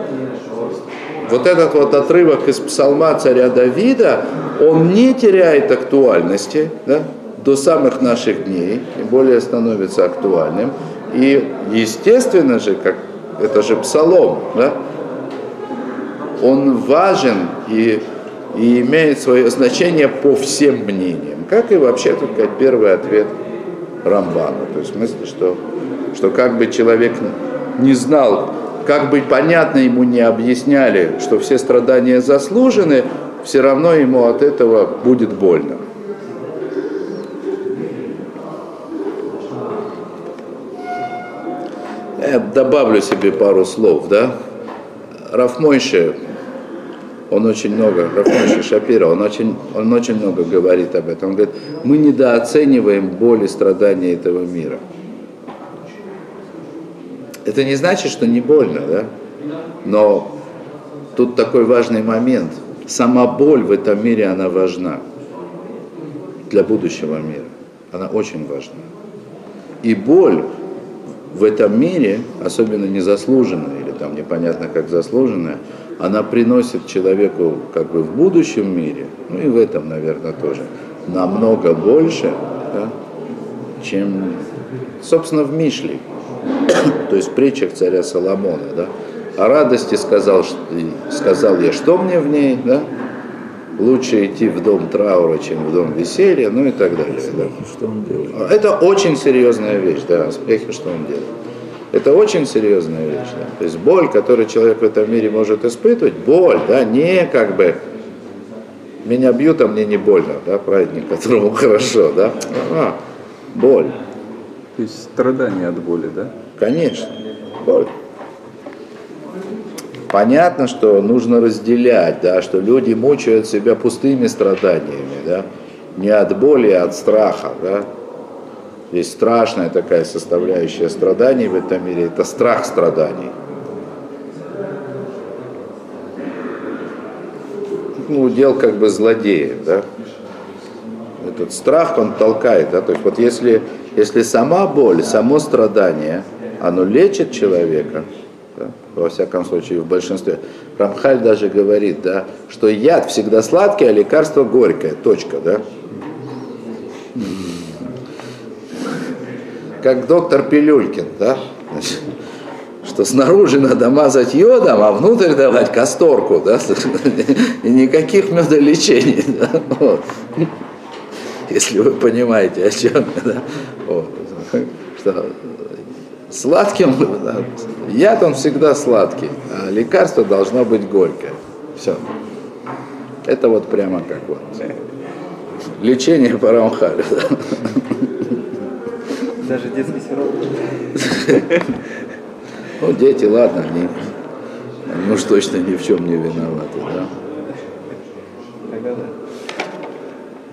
вот этот вот отрывок из псалма царя Давида, он не теряет актуальности да, до самых наших дней, и более становится актуальным. И естественно же, как это же псалом, да, он важен и, и имеет свое значение по всем мнениям, как и вообще только первый ответ Рамбана. То есть в смысле, что, что как бы человек не знал как бы понятно ему не объясняли, что все страдания заслужены, все равно ему от этого будет больно. Я добавлю себе пару слов, да. Рафмойше, он очень много, Рафмойше Шапира, он очень, он очень много говорит об этом. Он говорит, мы недооцениваем боль и страдания этого мира. Это не значит, что не больно, да? Но тут такой важный момент. Сама боль в этом мире, она важна для будущего мира. Она очень важна. И боль в этом мире, особенно незаслуженная или там непонятно как заслуженная, она приносит человеку как бы в будущем мире, ну и в этом, наверное, тоже, намного больше, да, чем, собственно, в Мишле то есть в притчах царя Соломона, да, о радости сказал, сказал я, что мне в ней, да, лучше идти в дом траура, чем в дом веселья, ну и так далее. Да. Что он делает? Это очень серьезная вещь, да, успехи, что он делает. Это очень серьезная вещь. Да? То есть боль, которую человек в этом мире может испытывать, боль, да, не как бы меня бьют, а мне не больно, да, праведник, которому хорошо, да, а, боль. То есть страдание от боли, да? Конечно. Понятно, что нужно разделять, да, что люди мучают себя пустыми страданиями, да, не от боли, а от страха, да. Есть страшная такая составляющая страданий в этом мире, это страх страданий. Ну, удел как бы злодеев, да. Этот страх, он толкает, да, то есть вот если, если сама боль, само страдание, оно лечит человека, да, во всяком случае в большинстве. Рамхаль даже говорит, да, что яд всегда сладкий, а лекарство горькое, точка, да. Как доктор Пилюлькин, да, что снаружи надо мазать йодом, а внутрь давать касторку, да, и никаких медолечений, да, вот. если вы понимаете, о чем да, вот. что сладким, яд он всегда сладкий, а лекарство должно быть горькое, все. Это вот прямо как вот лечение по Рамхалю. Да. Даже детский сироп. Ну, дети, ладно, они, они уж точно ни в чем не виноваты, да. Тогда да.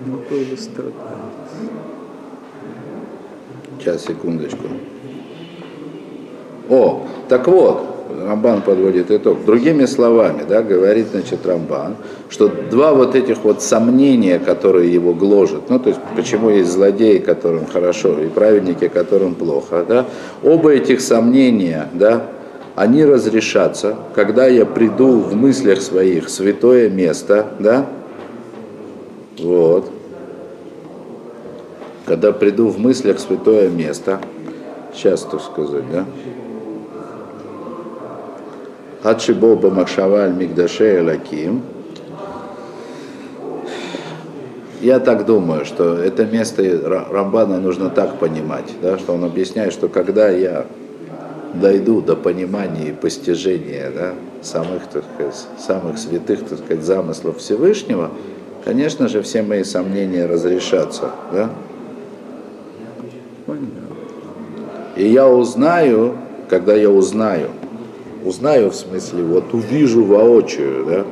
Ну. Сейчас, секундочку. О, так вот, Рамбан подводит итог. Другими словами, да, говорит, значит, Рамбан, что два вот этих вот сомнения, которые его гложат, ну, то есть, почему есть злодеи, которым хорошо, и праведники, которым плохо, да, оба этих сомнения, да, они разрешатся, когда я приду в мыслях своих в святое место, да, вот, когда приду в мыслях в святое место, сейчас, так сказать, да, Адшибо Бамакшаваль Мигдаше Элаким. Я так думаю, что это место Рамбана нужно так понимать, да, что он объясняет, что когда я дойду до понимания и постижения да, самых, так сказать, самых святых так сказать, замыслов Всевышнего, конечно же, все мои сомнения разрешатся. Да? И я узнаю, когда я узнаю, узнаю, в смысле, вот увижу воочию, да,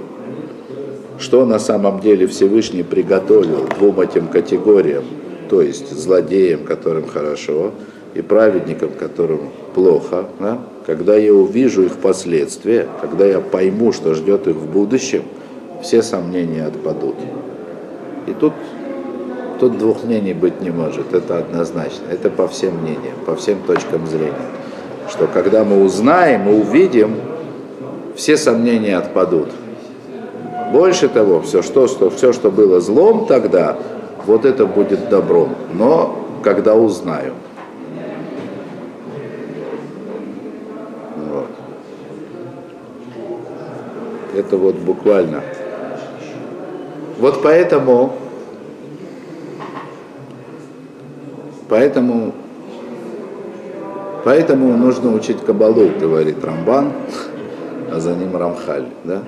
что на самом деле Всевышний приготовил двум этим категориям, то есть злодеям, которым хорошо, и праведникам, которым плохо, да, когда я увижу их последствия, когда я пойму, что ждет их в будущем, все сомнения отпадут. И тут, тут двух мнений быть не может, это однозначно, это по всем мнениям, по всем точкам зрения что когда мы узнаем, мы увидим, все сомнения отпадут. Больше того, все что, что, все, что было злом тогда, вот это будет добром. Но когда узнаю. Вот. Это вот буквально. Вот поэтому, поэтому Поэтому нужно учить Кабалу, говорит Рамбан, а за ним Рамхаль. Да?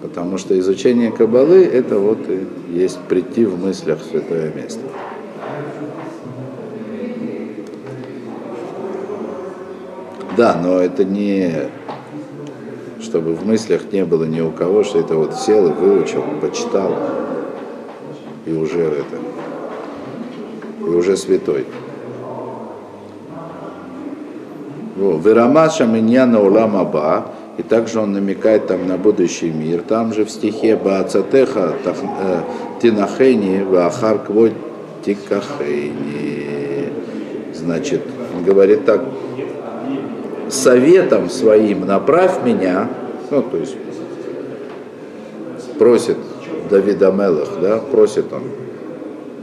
Потому что изучение Кабалы это вот и есть прийти в мыслях в святое место. Да, но это не чтобы в мыслях не было ни у кого, что это вот сел и выучил, почитал, и уже это, и уже святой. Верамаша меня на улам аба, и также он намекает там на будущий мир. Там же в стихе Баацатеха э, Тинахени Вахар Квой Тикахени. Значит, он говорит так, советом своим направь меня, ну, то есть просит Давида Мелах, да, просит он,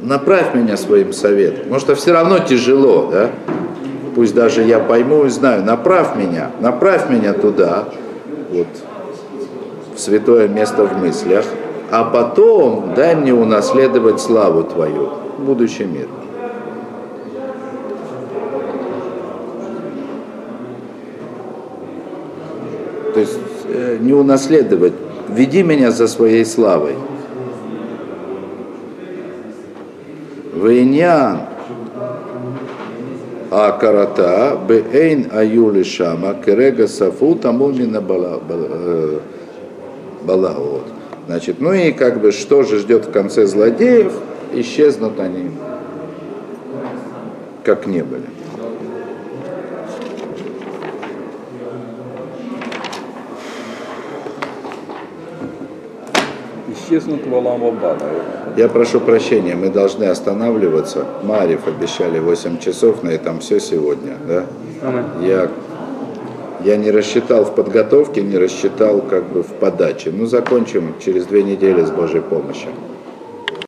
направь меня своим советом. Потому что все равно тяжело, да, пусть даже я пойму и знаю, направь меня, направь меня туда, вот, в святое место в мыслях, а потом дай мне унаследовать славу Твою, будущий мир. То есть э, не унаследовать. Веди меня за своей славой. Вейнян Акарата Бейн Аюли Шама Керега Сафу Бала- Бала- э, Балаот. Значит, ну и как бы что же ждет в конце злодеев? Исчезнут они, как не были. Исчезнут оба, наверное. Я прошу прощения, мы должны останавливаться. Марьев обещали 8 часов, на этом все сегодня. Да? Я, я не рассчитал в подготовке, не рассчитал как бы в подаче. Ну, закончим через две недели с Божьей помощью.